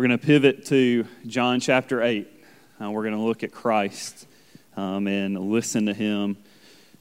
We're going to pivot to John chapter 8. Uh, we're going to look at Christ um, and listen to him.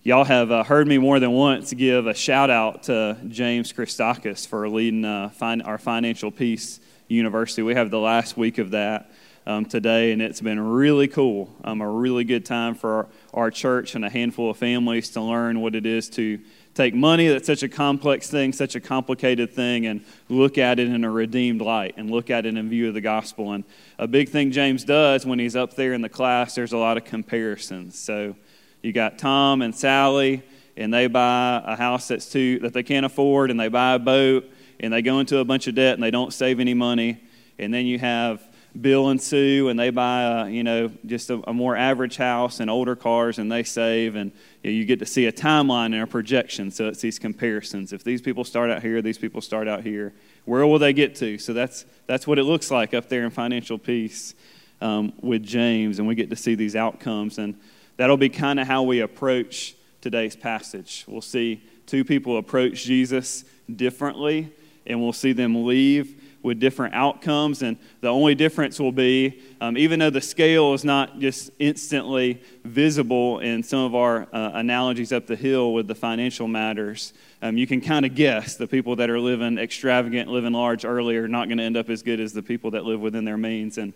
Y'all have uh, heard me more than once give a shout out to James Christakis for leading uh, fin- our Financial Peace University. We have the last week of that um, today, and it's been really cool. Um, a really good time for our, our church and a handful of families to learn what it is to take money that's such a complex thing, such a complicated thing, and look at it in a redeemed light and look at it in view of the gospel. And a big thing James does when he's up there in the class, there's a lot of comparisons. So you got Tom and Sally, and they buy a house that's too that they can't afford, and they buy a boat, and they go into a bunch of debt, and they don't save any money. And then you have Bill and Sue, and they buy a, you know just a, a more average house and older cars, and they save, and you, know, you get to see a timeline and a projection. So it's these comparisons. If these people start out here, these people start out here. Where will they get to? So that's that's what it looks like up there in financial peace um, with James, and we get to see these outcomes, and that'll be kind of how we approach today's passage. We'll see two people approach Jesus differently, and we'll see them leave with different outcomes. And the only difference will be, um, even though the scale is not just instantly visible in some of our uh, analogies up the hill with the financial matters, um, you can kind of guess the people that are living extravagant, living large early are not going to end up as good as the people that live within their means. And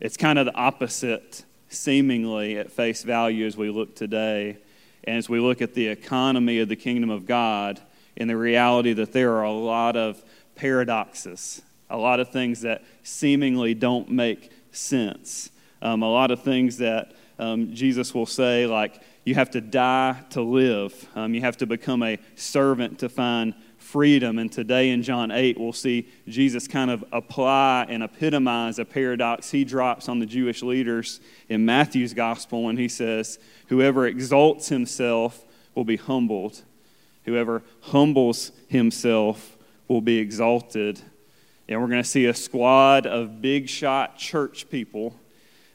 it's kind of the opposite, seemingly, at face value as we look today. And as we look at the economy of the kingdom of God, and the reality that there are a lot of paradoxes a lot of things that seemingly don't make sense. Um, a lot of things that um, Jesus will say, like, you have to die to live, um, you have to become a servant to find freedom. And today in John 8, we'll see Jesus kind of apply and epitomize a paradox he drops on the Jewish leaders in Matthew's gospel when he says, Whoever exalts himself will be humbled, whoever humbles himself will be exalted. And we're going to see a squad of big shot church people,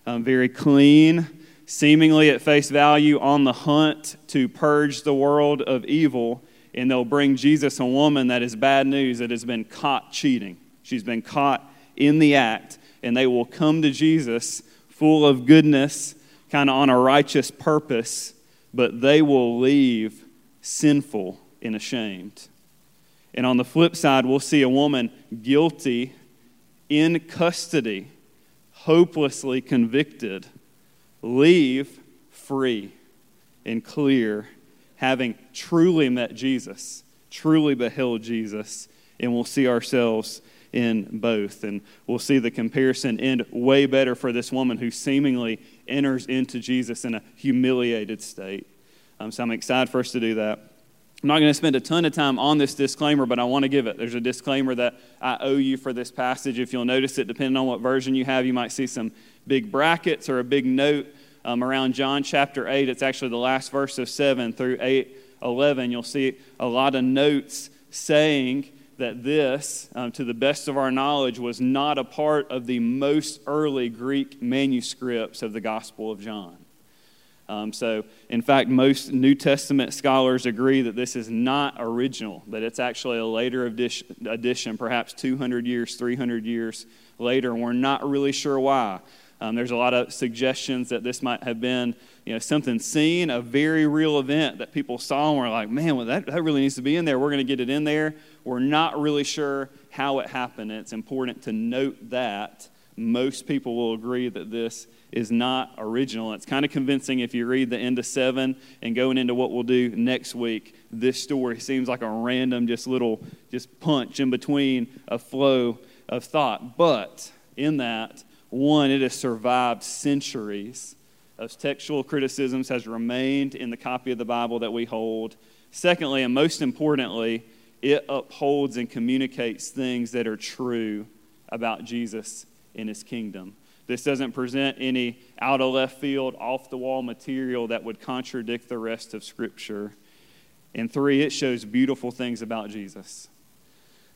um, very clean, seemingly at face value, on the hunt to purge the world of evil. And they'll bring Jesus a woman that is bad news, that has been caught cheating. She's been caught in the act. And they will come to Jesus full of goodness, kind of on a righteous purpose, but they will leave sinful and ashamed. And on the flip side, we'll see a woman guilty in custody, hopelessly convicted, leave free and clear, having truly met Jesus, truly beheld Jesus, and we'll see ourselves in both. And we'll see the comparison end way better for this woman who seemingly enters into Jesus in a humiliated state. Um, so I'm excited for us to do that. I'm not going to spend a ton of time on this disclaimer, but I want to give it. There's a disclaimer that I owe you for this passage. If you'll notice it, depending on what version you have, you might see some big brackets or a big note um, around John chapter 8. It's actually the last verse of 7 through 8 11. You'll see a lot of notes saying that this, um, to the best of our knowledge, was not a part of the most early Greek manuscripts of the Gospel of John. Um, so, in fact, most New Testament scholars agree that this is not original, that it's actually a later addition, perhaps 200 years, 300 years later, and we're not really sure why. Um, there's a lot of suggestions that this might have been you know, something seen, a very real event that people saw and were like, man, well, that, that really needs to be in there. We're going to get it in there. We're not really sure how it happened. And it's important to note that most people will agree that this is not original. It's kind of convincing if you read the end of seven and going into what we'll do next week. This story seems like a random, just little, just punch in between a flow of thought. But in that, one, it has survived centuries of textual criticisms, has remained in the copy of the Bible that we hold. Secondly, and most importantly, it upholds and communicates things that are true about Jesus in his kingdom. This doesn't present any out of left field, off the wall material that would contradict the rest of Scripture. And three, it shows beautiful things about Jesus.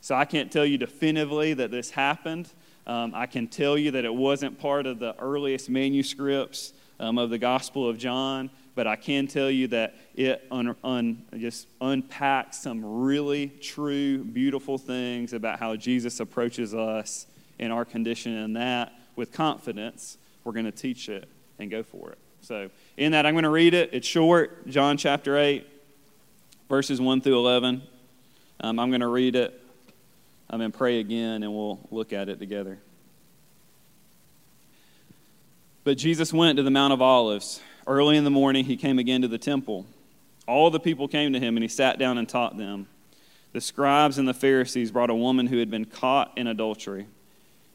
So I can't tell you definitively that this happened. Um, I can tell you that it wasn't part of the earliest manuscripts um, of the Gospel of John, but I can tell you that it un, un, just unpacks some really true, beautiful things about how Jesus approaches us in our condition and that with confidence, we're going to teach it and go for it. So, in that, I'm going to read it. It's short, John chapter 8, verses 1 through 11. Um, I'm going to read it um, and pray again, and we'll look at it together. But Jesus went to the Mount of Olives. Early in the morning, he came again to the temple. All the people came to him, and he sat down and taught them. The scribes and the Pharisees brought a woman who had been caught in adultery.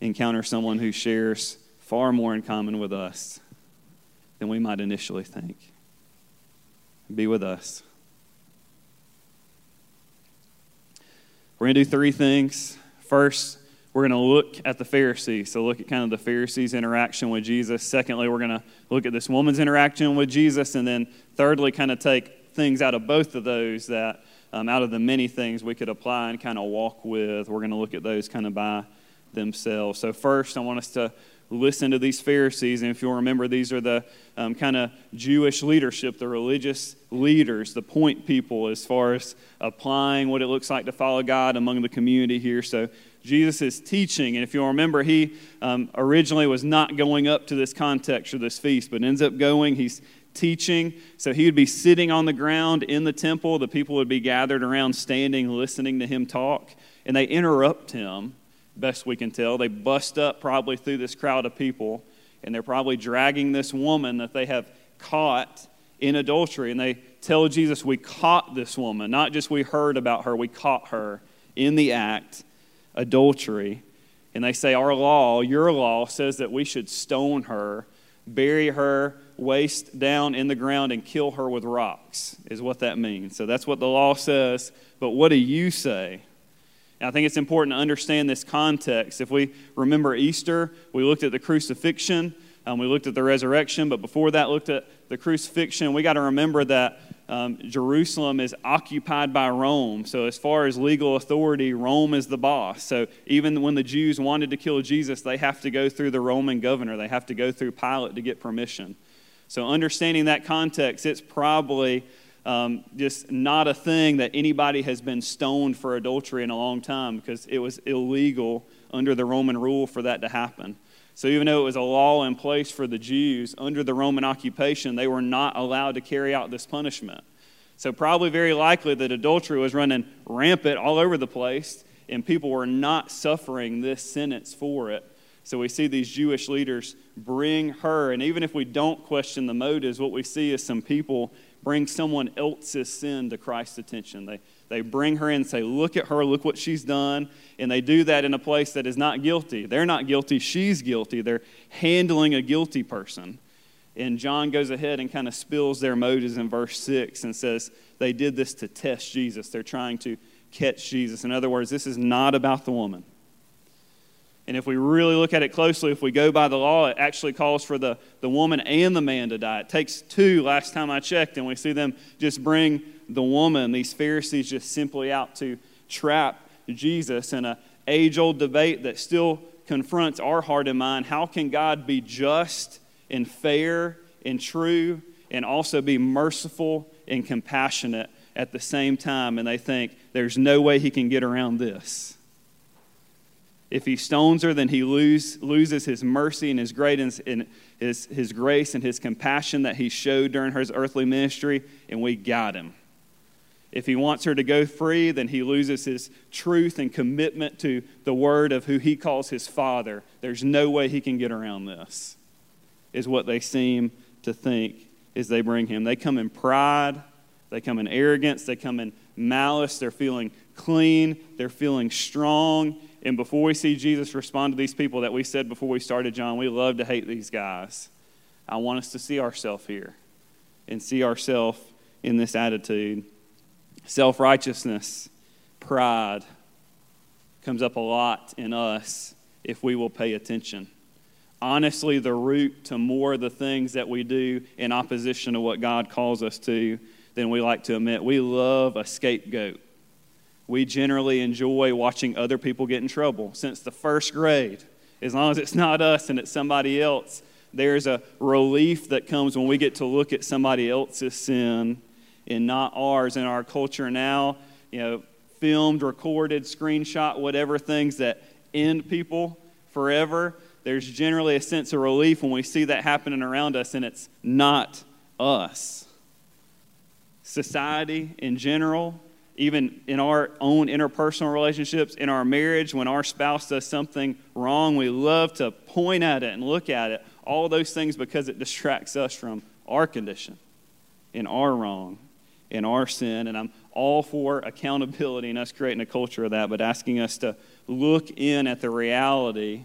Encounter someone who shares far more in common with us than we might initially think. Be with us. We're going to do three things. First, we're going to look at the Pharisees. So, look at kind of the Pharisees' interaction with Jesus. Secondly, we're going to look at this woman's interaction with Jesus. And then, thirdly, kind of take things out of both of those that, um, out of the many things we could apply and kind of walk with. We're going to look at those kind of by themselves. So, first, I want us to listen to these Pharisees. And if you'll remember, these are the um, kind of Jewish leadership, the religious leaders, the point people as far as applying what it looks like to follow God among the community here. So Jesus is teaching. And if you'll remember, he um, originally was not going up to this context or this feast, but ends up going. He's teaching. So he would be sitting on the ground in the temple. The people would be gathered around, standing, listening to him talk. And they interrupt him best we can tell. They bust up probably through this crowd of people, and they're probably dragging this woman that they have caught in adultery. And they tell Jesus, We caught this woman. Not just we heard about her, we caught her in the act, adultery. And they say, Our law, your law, says that we should stone her, bury her waist down in the ground, and kill her with rocks, is what that means. So that's what the law says. But what do you say? And I think it's important to understand this context. If we remember Easter, we looked at the crucifixion, um, we looked at the resurrection, but before that, looked at the crucifixion. We got to remember that um, Jerusalem is occupied by Rome. So, as far as legal authority, Rome is the boss. So, even when the Jews wanted to kill Jesus, they have to go through the Roman governor, they have to go through Pilate to get permission. So, understanding that context, it's probably um, just not a thing that anybody has been stoned for adultery in a long time because it was illegal under the Roman rule for that to happen. So, even though it was a law in place for the Jews under the Roman occupation, they were not allowed to carry out this punishment. So, probably very likely that adultery was running rampant all over the place, and people were not suffering this sentence for it. So, we see these Jewish leaders bring her, and even if we don't question the motives, what we see is some people bring someone else's sin to Christ's attention. They, they bring her in and say, Look at her, look what she's done. And they do that in a place that is not guilty. They're not guilty, she's guilty. They're handling a guilty person. And John goes ahead and kind of spills their motives in verse 6 and says, They did this to test Jesus. They're trying to catch Jesus. In other words, this is not about the woman. And if we really look at it closely, if we go by the law, it actually calls for the, the woman and the man to die. It takes two last time I checked, and we see them just bring the woman, these Pharisees, just simply out to trap Jesus in an age old debate that still confronts our heart and mind. How can God be just and fair and true and also be merciful and compassionate at the same time? And they think there's no way he can get around this. If he stones her, then he lose, loses his mercy and his, greatness, and his, his grace and his compassion that he showed during his earthly ministry, and we got him. If he wants her to go free, then he loses his truth and commitment to the word of who he calls his father. There's no way he can get around this, is what they seem to think as they bring him. They come in pride, they come in arrogance, they come in malice, they're feeling clean, they're feeling strong. And before we see Jesus respond to these people that we said before we started, John, we love to hate these guys. I want us to see ourselves here and see ourselves in this attitude. Self righteousness, pride comes up a lot in us if we will pay attention. Honestly, the root to more of the things that we do in opposition to what God calls us to than we like to admit. We love a scapegoat. We generally enjoy watching other people get in trouble since the first grade. As long as it's not us and it's somebody else, there's a relief that comes when we get to look at somebody else's sin and not ours in our culture now, you know, filmed, recorded, screenshot, whatever things that end people forever. There's generally a sense of relief when we see that happening around us and it's not us. Society in general, even in our own interpersonal relationships, in our marriage, when our spouse does something wrong, we love to point at it and look at it. All those things because it distracts us from our condition in our wrong in our sin. And I'm all for accountability and us creating a culture of that, but asking us to look in at the reality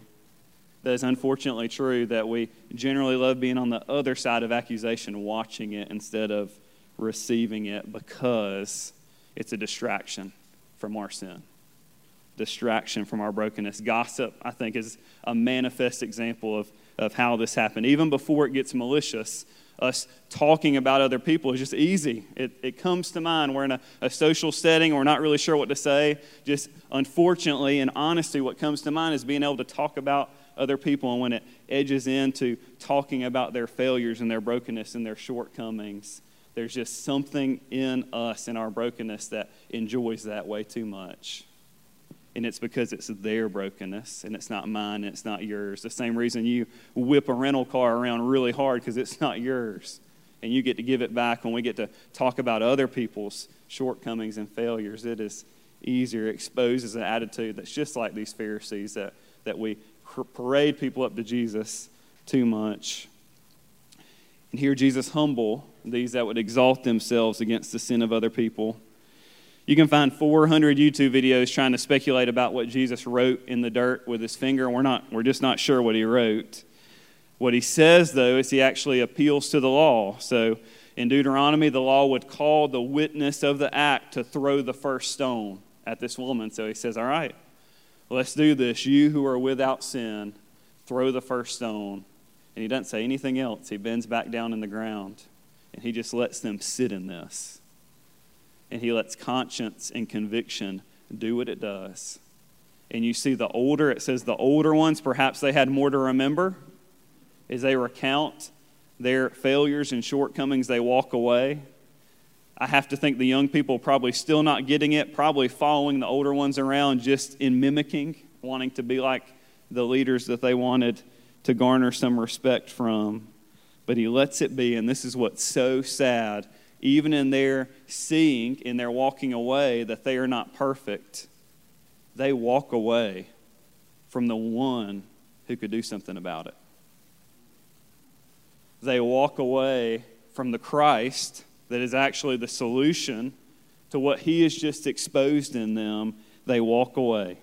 that is unfortunately true that we generally love being on the other side of accusation, watching it instead of receiving it because it's a distraction from our sin, distraction from our brokenness. Gossip, I think, is a manifest example of, of how this happened. Even before it gets malicious, us talking about other people is just easy. It, it comes to mind. We're in a, a social setting, we're not really sure what to say. Just unfortunately, in honesty, what comes to mind is being able to talk about other people. And when it edges into talking about their failures and their brokenness and their shortcomings, there's just something in us, in our brokenness, that enjoys that way too much and it's because it's their brokenness and it's not mine and it's not yours. The same reason you whip a rental car around really hard because it's not yours. And you get to give it back when we get to talk about other people's shortcomings and failures. It is easier, exposes an attitude that's just like these Pharisees that, that we parade people up to Jesus too much. And hear Jesus humble these that would exalt themselves against the sin of other people you can find 400 YouTube videos trying to speculate about what Jesus wrote in the dirt with his finger. We're, not, we're just not sure what he wrote. What he says, though, is he actually appeals to the law. So in Deuteronomy, the law would call the witness of the act to throw the first stone at this woman. So he says, All right, let's do this. You who are without sin, throw the first stone. And he doesn't say anything else. He bends back down in the ground and he just lets them sit in this and he lets conscience and conviction do what it does. And you see the older, it says the older ones, perhaps they had more to remember. As they recount their failures and shortcomings, they walk away. I have to think the young people probably still not getting it, probably following the older ones around just in mimicking, wanting to be like the leaders that they wanted to garner some respect from. But he lets it be, and this is what's so sad even in their seeing, in their walking away, that they are not perfect, they walk away from the one who could do something about it. They walk away from the Christ that is actually the solution to what he has just exposed in them. They walk away.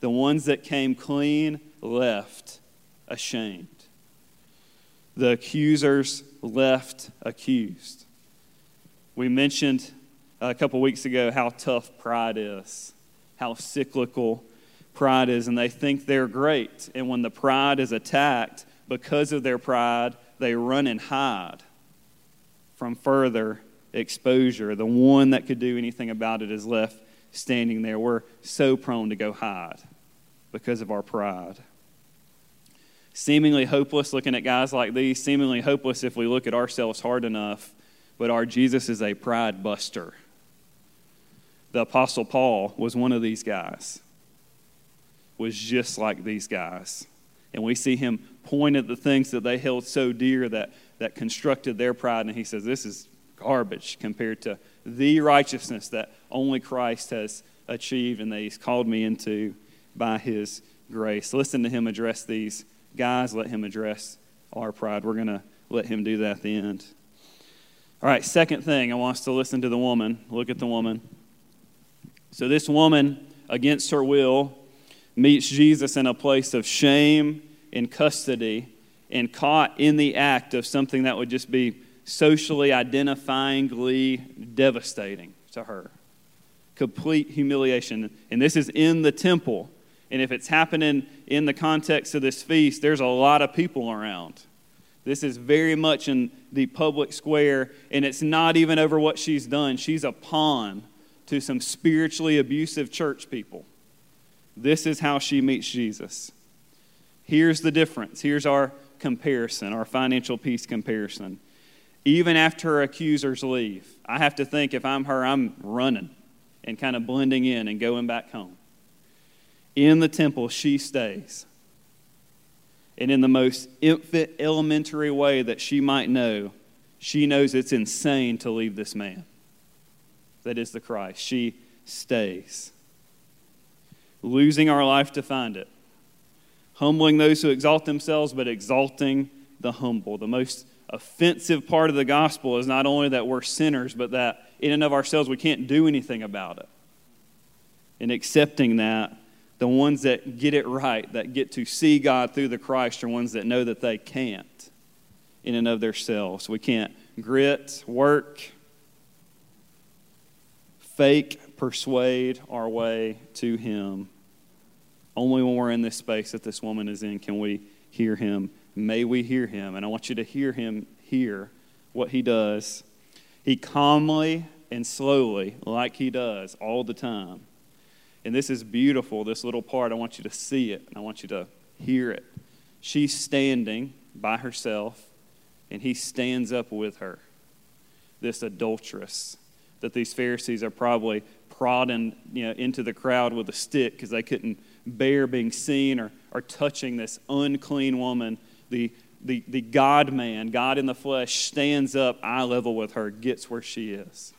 The ones that came clean left ashamed. The accusers left accused. We mentioned a couple weeks ago how tough pride is, how cyclical pride is, and they think they're great. And when the pride is attacked, because of their pride, they run and hide from further exposure. The one that could do anything about it is left standing there. We're so prone to go hide because of our pride. Seemingly hopeless looking at guys like these, seemingly hopeless if we look at ourselves hard enough but our Jesus is a pride buster. The Apostle Paul was one of these guys, was just like these guys. And we see him point at the things that they held so dear that, that constructed their pride, and he says, This is garbage compared to the righteousness that only Christ has achieved and that He's called me into by His grace. Listen to Him address these guys, let Him address our pride. We're going to let Him do that at the end. All right, second thing, I want us to listen to the woman. Look at the woman. So, this woman, against her will, meets Jesus in a place of shame in custody and caught in the act of something that would just be socially identifyingly devastating to her. Complete humiliation. And this is in the temple. And if it's happening in the context of this feast, there's a lot of people around. This is very much in the public square, and it's not even over what she's done. She's a pawn to some spiritually abusive church people. This is how she meets Jesus. Here's the difference. Here's our comparison, our financial peace comparison. Even after her accusers leave, I have to think if I'm her, I'm running and kind of blending in and going back home. In the temple, she stays. And in the most infant, elementary way that she might know, she knows it's insane to leave this man. That is the Christ. She stays. Losing our life to find it humbling those who exalt themselves, but exalting the humble. The most offensive part of the gospel is not only that we're sinners, but that in and of ourselves we can't do anything about it. In accepting that, the ones that get it right, that get to see God through the Christ, are ones that know that they can't in and of themselves. We can't grit, work, fake, persuade our way to Him. Only when we're in this space that this woman is in can we hear him. May we hear him. And I want you to hear him hear what he does. He calmly and slowly, like he does all the time. And this is beautiful, this little part. I want you to see it and I want you to hear it. She's standing by herself, and he stands up with her. This adulteress that these Pharisees are probably prodding you know, into the crowd with a stick because they couldn't bear being seen or, or touching this unclean woman, the, the, the God man, God in the flesh, stands up eye level with her, gets where she is.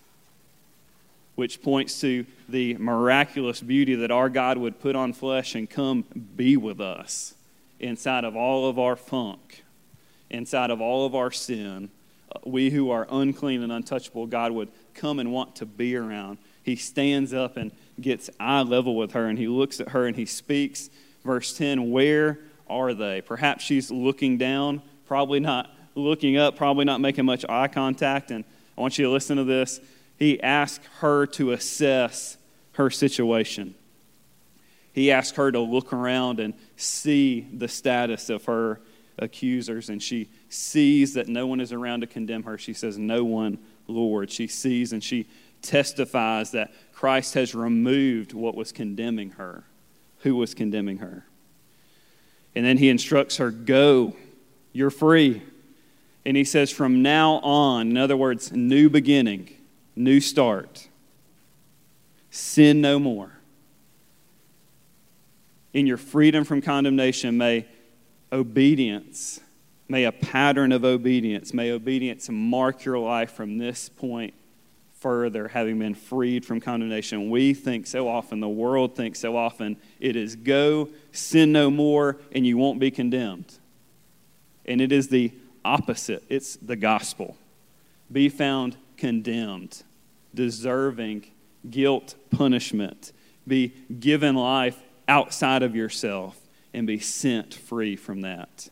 Which points to the miraculous beauty that our God would put on flesh and come be with us inside of all of our funk, inside of all of our sin. Uh, we who are unclean and untouchable, God would come and want to be around. He stands up and gets eye level with her and he looks at her and he speaks. Verse 10 Where are they? Perhaps she's looking down, probably not looking up, probably not making much eye contact. And I want you to listen to this. He asked her to assess her situation. He asked her to look around and see the status of her accusers, and she sees that no one is around to condemn her. She says, No one, Lord. She sees and she testifies that Christ has removed what was condemning her. Who was condemning her? And then he instructs her, Go, you're free. And he says, From now on, in other words, new beginning, new start, sin no more. In your freedom from condemnation, may obedience, may a pattern of obedience, may obedience mark your life from this point further, having been freed from condemnation. We think so often, the world thinks so often, it is go, sin no more, and you won't be condemned. And it is the opposite it's the gospel. Be found condemned, deserving guilt, punishment. Be given life outside of yourself and be sent free from that.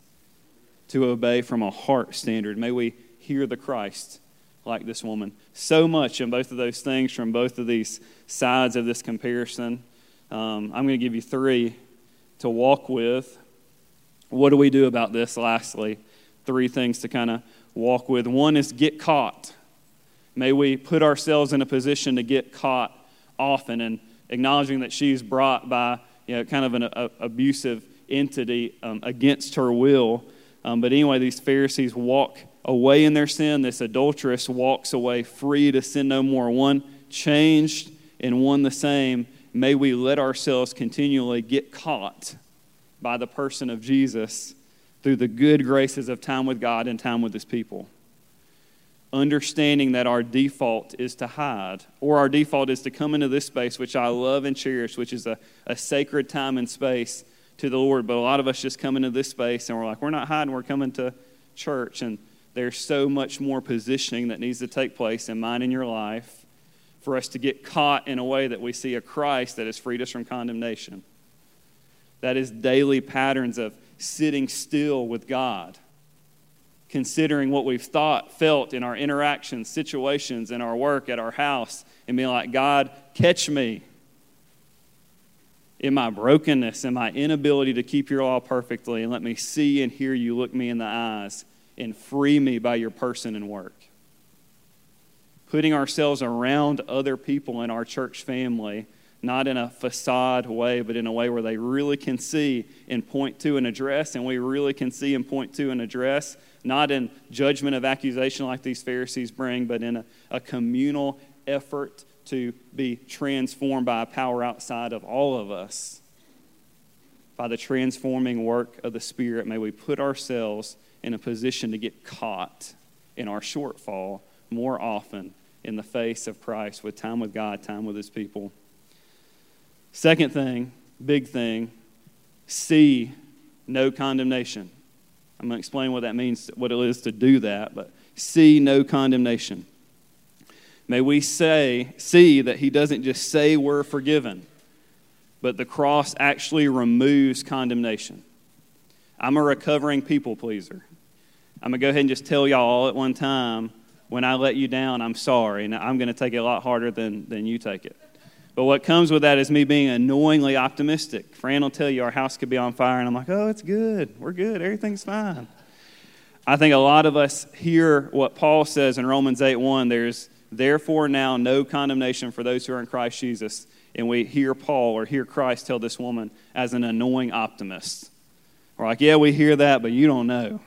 To obey from a heart standard. May we hear the Christ like this woman. So much in both of those things from both of these sides of this comparison. Um, I'm going to give you three to walk with. What do we do about this, lastly? Three things to kind of walk with. One is get caught. May we put ourselves in a position to get caught often and acknowledging that she's brought by you know, kind of an a, abusive entity um, against her will. Um, but anyway, these Pharisees walk away in their sin. This adulteress walks away free to sin no more. One changed and one the same. May we let ourselves continually get caught by the person of Jesus through the good graces of time with God and time with His people. Understanding that our default is to hide, or our default is to come into this space, which I love and cherish, which is a, a sacred time and space to the Lord. But a lot of us just come into this space and we're like, we're not hiding, we're coming to church. And there's so much more positioning that needs to take place in mine and your life for us to get caught in a way that we see a Christ that has freed us from condemnation. That is daily patterns of sitting still with God considering what we've thought, felt in our interactions, situations, in our work, at our house, and being like, God, catch me in my brokenness and my inability to keep your law perfectly, and let me see and hear you look me in the eyes and free me by your person and work. Putting ourselves around other people in our church family, not in a facade way, but in a way where they really can see and point to and address, and we really can see and point to and address not in judgment of accusation like these Pharisees bring, but in a, a communal effort to be transformed by a power outside of all of us. By the transforming work of the Spirit, may we put ourselves in a position to get caught in our shortfall more often in the face of Christ with time with God, time with His people. Second thing, big thing, see no condemnation. I'm going to explain what that means, what it is to do that, but see no condemnation. May we say, see that he doesn't just say we're forgiven, but the cross actually removes condemnation. I'm a recovering people pleaser. I'm going to go ahead and just tell y'all all at one time when I let you down, I'm sorry, and I'm going to take it a lot harder than, than you take it. But what comes with that is me being annoyingly optimistic. Fran will tell you our house could be on fire, and I'm like, oh, it's good. We're good. Everything's fine. I think a lot of us hear what Paul says in Romans 8 1 there's therefore now no condemnation for those who are in Christ Jesus. And we hear Paul or hear Christ tell this woman as an annoying optimist. We're like, yeah, we hear that, but you don't know.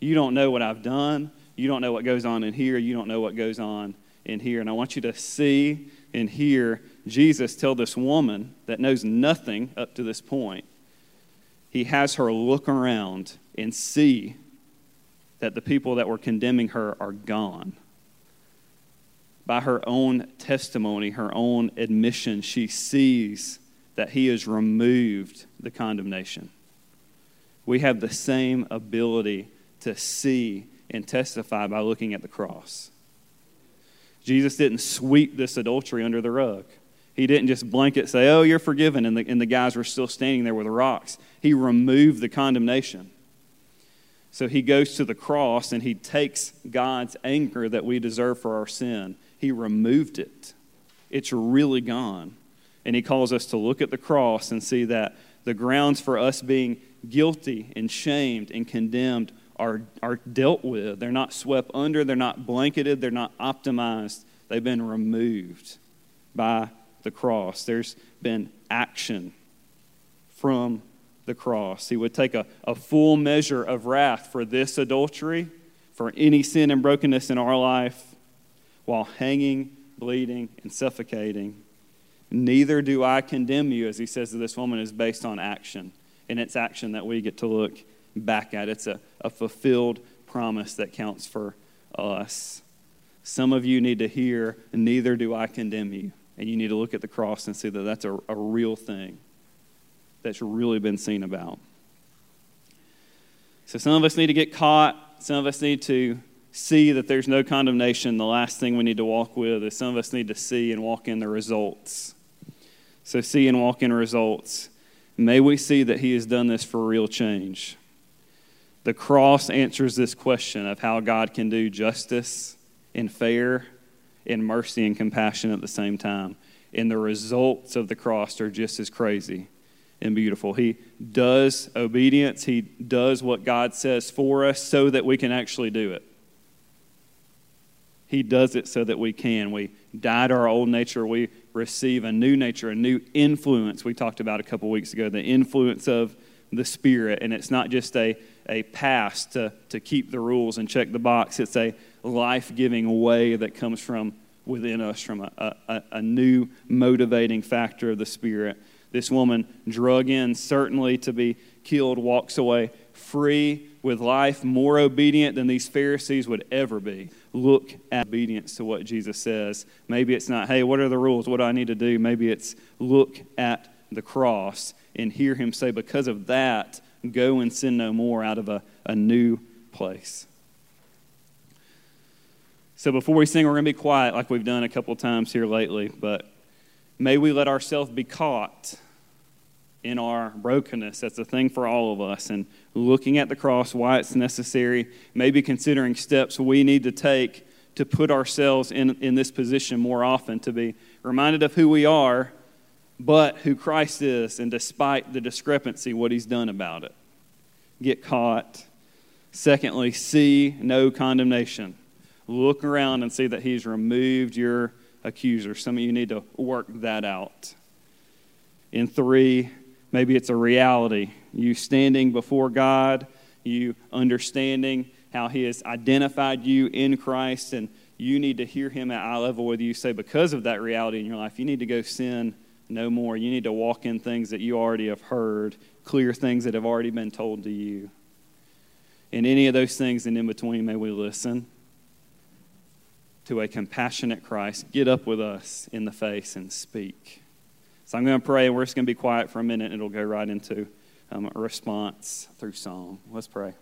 You don't know what I've done. You don't know what goes on in here. You don't know what goes on in here. And I want you to see and hear Jesus tell this woman that knows nothing up to this point, he has her look around and see that the people that were condemning her are gone. By her own testimony, her own admission, she sees that he has removed the condemnation. We have the same ability to see and testify by looking at the cross. Jesus didn't sweep this adultery under the rug. He didn't just blanket say, Oh, you're forgiven, and the, and the guys were still standing there with rocks. He removed the condemnation. So he goes to the cross and he takes God's anger that we deserve for our sin. He removed it. It's really gone. And he calls us to look at the cross and see that the grounds for us being guilty and shamed and condemned are, are dealt with. They're not swept under, they're not blanketed, they're not optimized. They've been removed by the cross. There's been action from the cross. He would take a, a full measure of wrath for this adultery, for any sin and brokenness in our life, while hanging, bleeding, and suffocating. Neither do I condemn you, as he says to this woman, is based on action. And it's action that we get to look back at. It's a, a fulfilled promise that counts for us. Some of you need to hear, Neither do I condemn you. And you need to look at the cross and see that that's a, a real thing that's really been seen about. So some of us need to get caught. Some of us need to see that there's no condemnation. The last thing we need to walk with is some of us need to see and walk in the results. So see and walk in results. May we see that He has done this for real change. The cross answers this question of how God can do justice and fair and mercy and compassion at the same time. And the results of the cross are just as crazy and beautiful. He does obedience, He does what God says for us so that we can actually do it. He does it so that we can. We die to our old nature. We receive a new nature, a new influence. We talked about a couple weeks ago the influence of the Spirit. And it's not just a, a pass to, to keep the rules and check the box, it's a life giving way that comes from within us, from a, a, a new motivating factor of the Spirit. This woman, drug in certainly to be killed, walks away free with life more obedient than these Pharisees would ever be. Look at obedience to what Jesus says. Maybe it's not, hey, what are the rules? What do I need to do? Maybe it's look at the cross and hear him say, because of that, go and sin no more out of a, a new place. So before we sing, we're going to be quiet like we've done a couple times here lately, but may we let ourselves be caught in our brokenness. That's a thing for all of us. And looking at the cross, why it's necessary, maybe considering steps we need to take to put ourselves in, in this position more often, to be reminded of who we are, but who Christ is, and despite the discrepancy, what he's done about it. Get caught. Secondly, see no condemnation. Look around and see that he's removed your accuser. Some of you need to work that out. In three, Maybe it's a reality. You standing before God, you understanding how He has identified you in Christ, and you need to hear Him at eye level with you say, because of that reality in your life, you need to go sin no more. You need to walk in things that you already have heard, clear things that have already been told to you. In any of those things and in between, may we listen to a compassionate Christ. Get up with us in the face and speak. So I'm going to pray, and we're just going to be quiet for a minute, and it'll go right into um, a response through song. Let's pray.